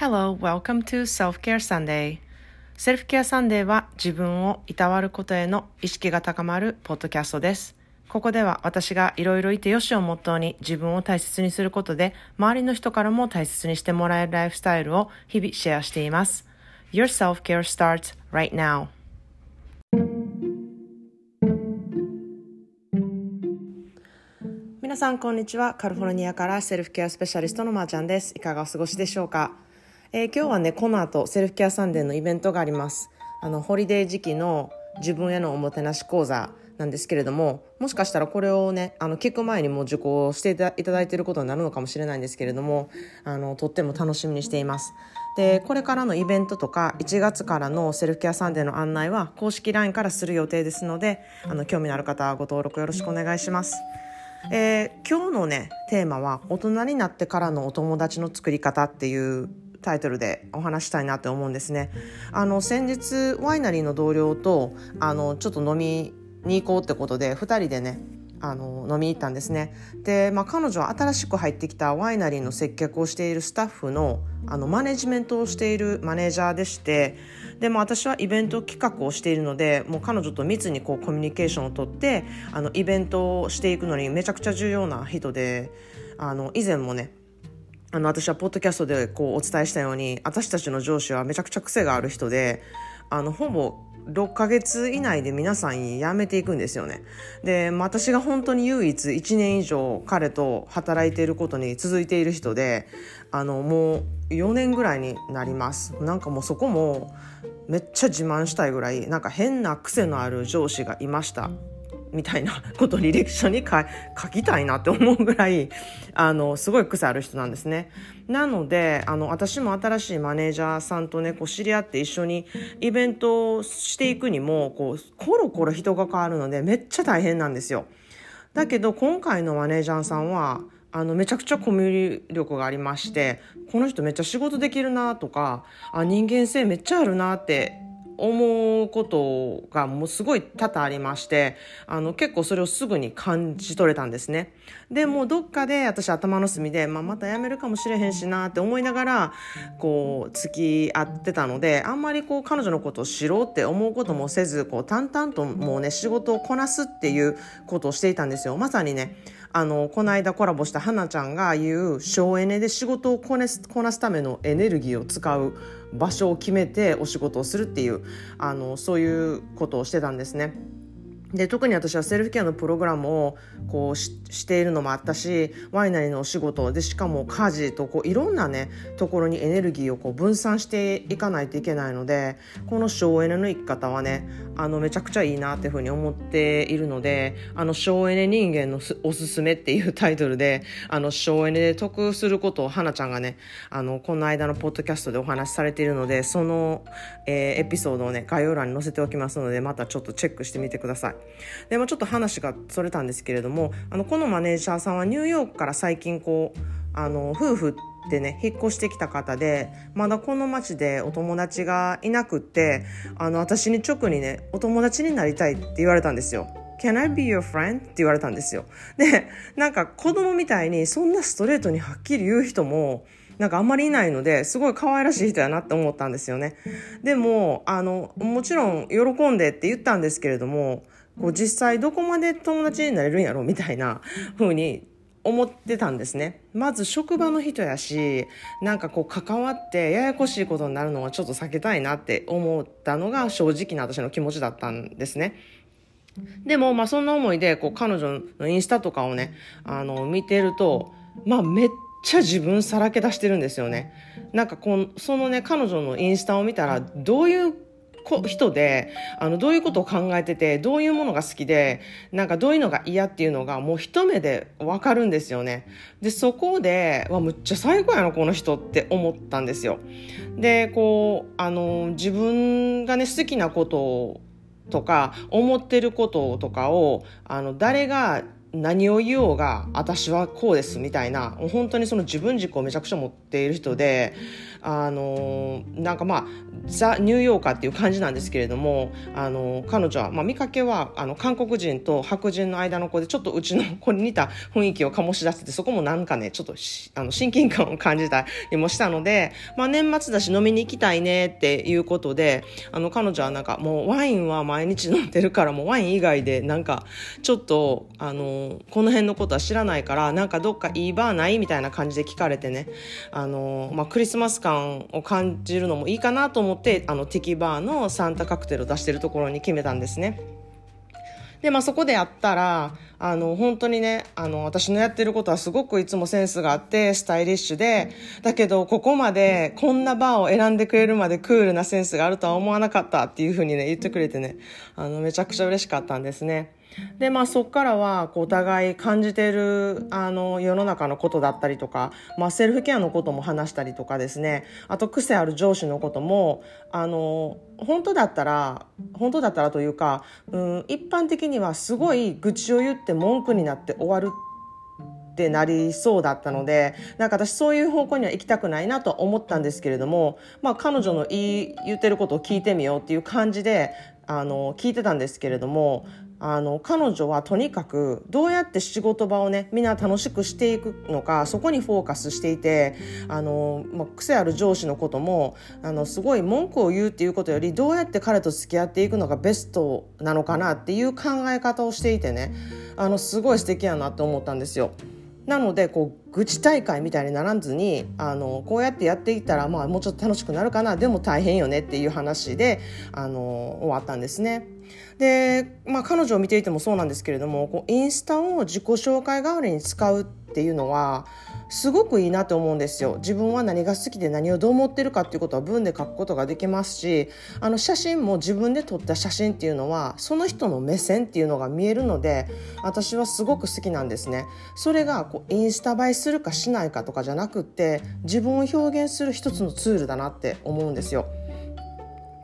Hello, welcome to Self-Care Sunday. セルフケアサンデーは自分をいたわることへの意識が高まるポッドキャストです。ここでは私がいろいろいてよしをモットーに自分を大切にすることで周りの人からも大切にしてもらえるライフスタイルを日々シェアしています。Your self-care starts right now. 皆さんこんにちは。カリフォルニアからセルフケアスペシャリストのまーちゃんです。いかがお過ごしでしょうか、えー、今日はね、この後セルフケアサンデーのイベントがあります。あの、ホリデー時期の自分へのおもてなし講座なんですけれども、もしかしたらこれをね、あの、聞く前にも受講していただいていることになるのかもしれないんですけれども、あの、とっても楽しみにしています。で、これからのイベントとか、1月からのセルフケアサンデーの案内は公式 LINE からする予定ですので、あの、興味のある方はご登録よろしくお願いします。えー、今日のねテーマは大人になってからのお友達の作り方っていうタイトルでお話したいなって思うんですね。あの先日ワイナリーの同僚とあのちょっと飲みに行こうってことで2人でねあの飲みに行ったんですねで、まあ、彼女は新しく入ってきたワイナリーの接客をしているスタッフのあのマネジメントをしているマネージャーでしてでも私はイベント企画をしているのでもう彼女と密にこうコミュニケーションをとってあのイベントをしていくのにめちゃくちゃ重要な人であの以前もねあの私はポッドキャストでこうお伝えしたように私たちの上司はめちゃくちゃ癖がある人であのほぼ6ヶ月以内で皆さん辞めていくんですよね。で、私が本当に唯一1年以上彼と働いていることに続いている人で、あの、もう4年ぐらいになります。なんかもうそこもめっちゃ自慢したいぐらい、なんか変な癖のある上司がいました。みたいなこと履歴書に書きたいなって思うぐらいあのすごい癖ある人なんですね。なのであの私も新しいマネージャーさんとねこう知り合って一緒にイベントをしていくにもこうコロコロ人が変わるのでめっちゃ大変なんですよ。だけど今回のマネージャーさんはあのめちゃくちゃコミュ力がありましてこの人めっちゃ仕事できるなとかあ人間性めっちゃあるなって思うことがもうすごい多々ありまして、あの結構それをすぐに感じ取れたんですね。で、もうどっかで私頭の隅で、まあ、また辞めるかもしれへんしなって思いながら、こう付き合ってたので、あんまりこう彼女のことを知ろうって思うこともせず、こう淡々ともうね、仕事をこなすっていうことをしていたんですよ。まさにね、あの、この間コラボした花ちゃんが言う省エネで仕事をこなすこなすためのエネルギーを使う場所を決めてお仕事をするっていうあのそういうことをしてたんですね。で特に私はセルフケアのプログラムをこうしているのもあったしワイナリーのお仕事でしかも家事とこういろんなねところにエネルギーをこう分散していかないといけないのでこの省エネの生き方はねあのめちゃくちゃいいなっていうふうに思っているのであの省エネ人間のおすすめっていうタイトルであの省エネで得することを花ちゃんがねあのこの間のポッドキャストでお話しされているのでその、えー、エピソードをね概要欄に載せておきますのでまたちょっとチェックしてみてください。でもちょっと話がそれたんですけれどもあのこのマネージャーさんはニューヨークから最近こうあの夫婦でね引っ越してきた方でまだこの町でお友達がいなくってあの私に直にねお友達になりたいって言われたんですよ。Can I be your friend? って言われたんですよ。で、なんか子供みたいにそんなストレートにはっきり言う人もなんかあんまりいないので、すごい可愛らしい人やなって思ったんですよね。でも、あの、もちろん喜んでって言ったんですけれども、こう実際どこまで友達になれるんやろみたいな風に思ってたんですね。まず職場の人やし、なんかこう関わってややこしいことになるのはちょっと避けたいなって思ったのが正直な私の気持ちだったんですね。でも、まあそんな思いで、こう彼女のインスタとかをね、あの、見てると、まあめっちゃ自分さらけ出してるんですよね。なんかこの、そのね、彼女のインスタを見たら、どういう人で、あの、どういうことを考えてて、どういうものが好きで、なんかどういうのが嫌っていうのがもう一目でわかるんですよね。で、そこで、わ、むっちゃ最高やな、この人って思ったんですよ。で、こう、あの、自分がね、好きなこととか思ってることとかをあの誰が何を言おうが私はこうですみたいな本当にその自分軸をめちゃくちゃ持っている人であのなんかまあザ・ニューヨーカーっていう感じなんですけれどもあの彼女は、まあ、見かけはあの韓国人と白人の間の子でちょっとうちの子に似た雰囲気を醸し出しててそこもなんかねちょっとあの親近感を感じたりもしたので、まあ、年末だし飲みに行きたいねっていうことであの彼女はなんかもうワインは毎日飲んでるからもうワイン以外でなんかちょっとあのこの辺のことは知らないからなんかどっかいいバーない？みたいな感じで聞かれてね。あの、まあ、クリスマス感を感じるのもいいかなと思ってあのティキバーのサンタカクテルを出してるところに決めたんですね。で、まあそこでやったら、あの、本当にね、あの、私のやってることはすごくいつもセンスがあって、スタイリッシュで、だけど、ここまで、こんなバーを選んでくれるまでクールなセンスがあるとは思わなかったっていうふうにね、言ってくれてね、あの、めちゃくちゃ嬉しかったんですね。でまあそこからはお互い感じてるあの世の中のことだったりとか、まあ、セルフケアのことも話したりとかですね。あと癖ある上司のこともあの本当だったら本当だったらというか、うん、一般的にはすごい愚痴を言って文句になって終わるってなりそうだったのでなんか私そういう方向には行きたくないなと思ったんですけれども、まあ、彼女の言い言ってることを聞いてみようっていう感じであの聞いてたんですけれどもあの彼女はとにかくどうやって仕事場をねみんな楽しくしていくのかそこにフォーカスしていてあの、まあ、癖ある上司のこともあのすごい文句を言うっていうことよりどうやって彼と付き合っていくのがベストなのかなっていう考え方をしていてねあのすごい素敵やなって思ったんですよ。なのでこう愚痴大会みたいにならずにあのこうやってやっていったら、まあ、もうちょっと楽しくなるかなでも大変よねっていう話であの終わったんですね。で、まあ、彼女を見ていてもそうなんですけれどもこうインスタを自己紹介代わりに使うっていうのはすごくいいなと思うんですよ。自分は何が好きで何をどう思ってるかっていうことは文で書くことができますしあの写真も自分で撮った写真っていうのはその人の目線っていうのが見えるので私はすごく好きなんですね。それがこうインスタ映えするかしないかとかじゃなくって自分を表現する一つのツールだなって思うんですよ。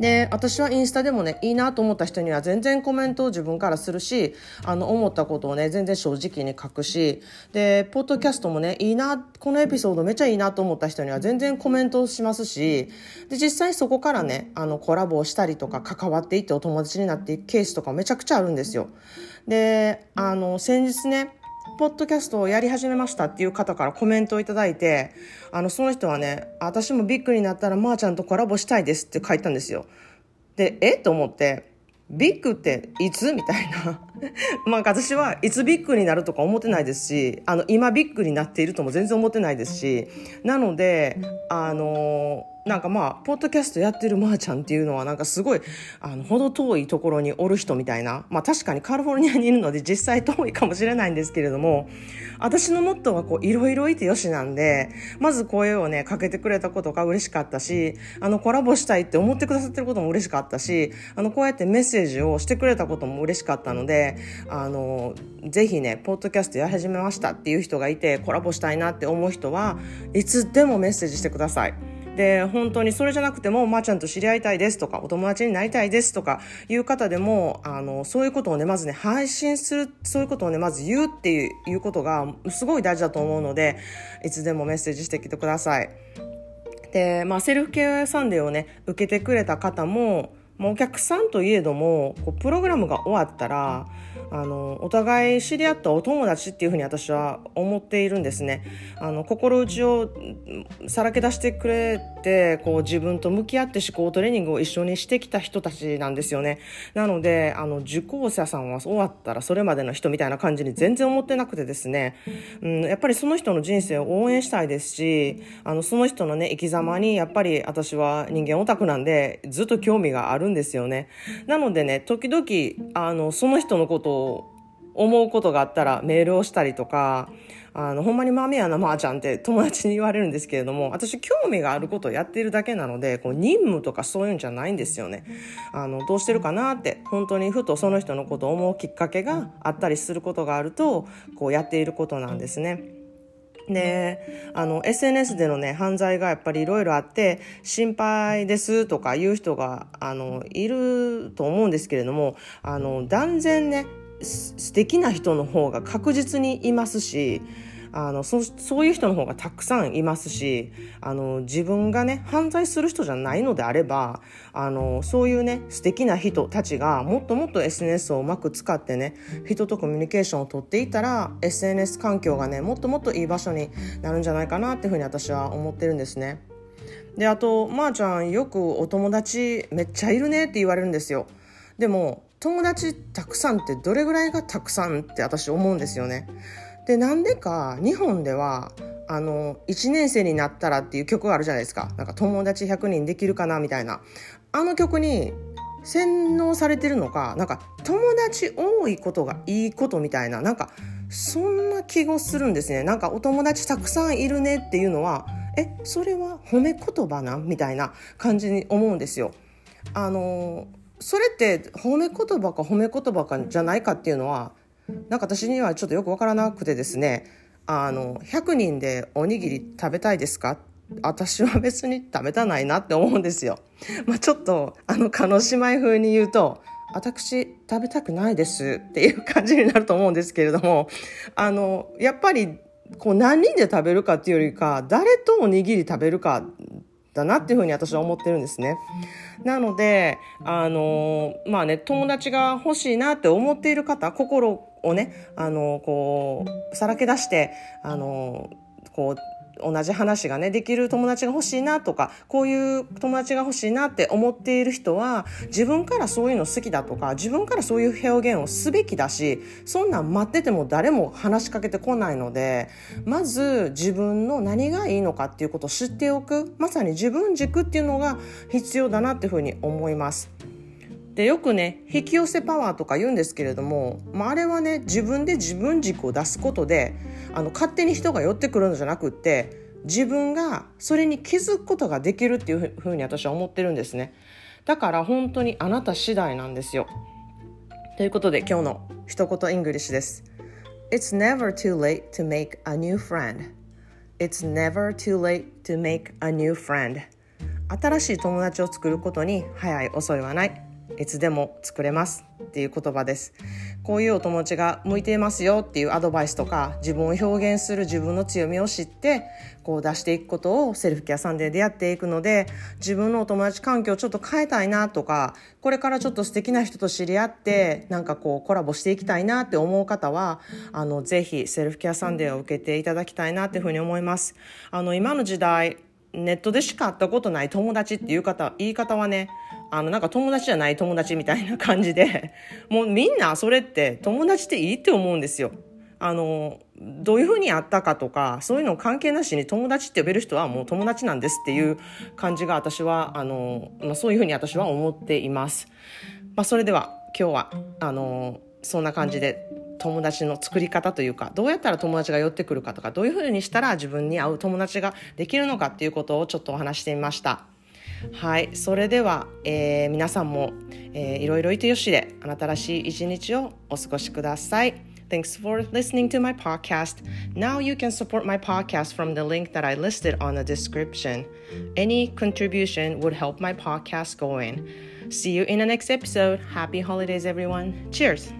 で私はインスタでもねいいなと思った人には全然コメントを自分からするしあの思ったことをね全然正直に書くしでポッドキャストもねいいなこのエピソードめっちゃいいなと思った人には全然コメントをしますしで実際そこからねあのコラボをしたりとか関わっていってお友達になっていくケースとかめちゃくちゃあるんですよ。であの先日ねポッドキャストをやり始めましたっていう方からコメントをいただいて、あの、その人はね、私もビッグになったらまーちゃんとコラボしたいですって書いたんですよ。で、え？と思って、ビッグっていつ？みたいな。まあ私はいつビッグになるとか思ってないですし、あの、今ビッグになっているとも全然思ってないですし、なので、あのなんかまあ、ポッドキャストやってるまーちゃんっていうのはなんかすごい、あの、ほど遠いところにおる人みたいな。まあ確かにカリフォルニアにいるので実際遠いかもしれないんですけれども、私のモットーはこう、いろいろいてよしなんで、まず声をね、かけてくれたことが嬉しかったし、あの、コラボしたいって思ってくださってることも嬉しかったし、あの、こうやってメッセージをしてくれたことも嬉しかったので、あの、ぜひね、ポッドキャストやり始めましたっていう人がいて、コラボしたいなって思う人は、いつでもメッセージしてください。で本当にそれじゃなくてもまー、あ、ちゃんと知り合いたいですとかお友達になりたいですとかいう方でもあのそういうことをねまずね配信するそういうことをねまず言うっていうことがすごい大事だと思うのでいつでもメッセージしてきてください。で、まあ、セルフケアサンデーをね受けてくれた方もまあ、お客さんといえどもこうプログラムが終わったらあのお互い知り合ったお友達っていうふうに私は思っているんですね。あの心打ちをさらけ出してくれてこう自分と向き合って思考トレーニングを一緒にしてきた人たちなんですよね。なのであの受講者さんは終わったらそれまでの人みたいな感じに全然思ってなくてですね、うん、やっぱりその人の人生を応援したいですしあのその人のね生き様にやっぱり私は人間オタクなんでずっと興味があるんですよね。なのでね時々あのその人のことを思うことがあったらメールをしたりとかあの、ほんまに豆やな、まー、ちゃんって友達に言われるんですけれども、私興味があることをやっているだけなので、こう任務とかそういうんじゃないんですよね。あの、どうしてるかなって、本当にふとその人のことを思うきっかけがあったりすることがあると、こうやっていることなんですね。で、あの、SNS でのね、犯罪がやっぱりいろいろあって、心配ですとか言う人が、あの、いると思うんですけれども、あの、断然ね、素敵な人の方が確実にいますしあのそそういう人の方がたくさんいますしあの自分がね犯罪する人じゃないのであればあのそういうね素敵な人たちがもっともっと SNS をうまく使ってね人とコミュニケーションをとっていたら SNS 環境がねもっともっといい場所になるんじゃないかなっていうふうに私は思ってるんですね。であとまー、あ、ちゃんよくお友達めっちゃいるねって言われるんですよ。でも友達たくさんってどれぐらいがたくさんって私思うんですよね。でなんでか日本ではあの1年生になったらっていう曲があるじゃないですか。なんか友達100人できるかなみたいな。あの曲に洗脳されてるのかなんか友達多いことがいいことみたいな。なんかそんな気がするんですね。なんかお友達たくさんいるねっていうのはえそれは褒め言葉なみたいな感じに思うんですよ。あのそれって褒め言葉か褒め言葉かじゃないかっていうのはなんか私にはちょっとよくわからなくてですねあの100人でおにぎり食べたいですか？私は別に食べたないなって思うんですよ。まあ、ちょっとあの叶姉妹風に言うと私食べたくないですっていう感じになると思うんですけれどもあのやっぱりこう何人で食べるかっていうよりか誰とおにぎり食べるかだなっていうふうに私は思ってるんですね。なので、あの、まあね、友達が欲しいなって思っている方、心をね、あの、こう、さらけ出して、あの、こう、同じ話がねできる友達が欲しいなとかこういう友達が欲しいなって思っている人は自分からそういうの好きだとか自分からそういう表現をすべきだしそんなん待ってても誰も話しかけてこないのでまず自分の何がいいのかっていうことを知っておくまさに自分軸っていうのが必要だなっていうふうに思います。でよくね引き寄せパワーとか言うんですけれども、まあ、あれはね自分で自分軸を出すことであの勝手に人が寄ってくるのじゃなくって自分がそれに気づくことができるっていうふうに私は思ってるんですね。だから本当にあなた次第なんですよ。ということで今日の一言 English です。It's never too late to make a new friend. It's never too late to make a new friend. 新しい友達を作ることに早い遅いはない。いつでも作れますっていう言葉です。こういうお友達が向いていますよっていうアドバイスとか自分を表現する自分の強みを知ってこう出していくことをセルフケアサンデーでやっていくので自分のお友達環境をちょっと変えたいなとかこれからちょっと素敵な人と知り合ってなんかこうコラボしていきたいなって思う方はあのぜひセルフケアサンデーを受けていただきたいなっていうふうに思います。あの今の時代ネットでしか会ったことない友達っていう方言い方はねあのなんか友達じゃない友達みたいな感じで もうみんなそれって友達っていいって思うんですよ。あのどういうふうにやったかとかそういうの関係なしに友達って呼べる人はもう友達なんですっていう感じが私はあの、まあ、そういうふうに私は思っています。まあ、それでは今日はあのそんな感じで友達の作り方というかどうやったら友達が寄ってくるかとかどういうふうにしたら自分に合う友達ができるのかっていうことをちょっとお話してみました。はい、それでは、えー、皆さんも、えー、いろいろいてよしであなたらしい一日をお過ごしください。Thanks for listening to my podcast. Now you can support my podcast from the link that I listed on the description. Any contribution would help my podcast going. See you in the next episode. Happy holidays, everyone. Cheers.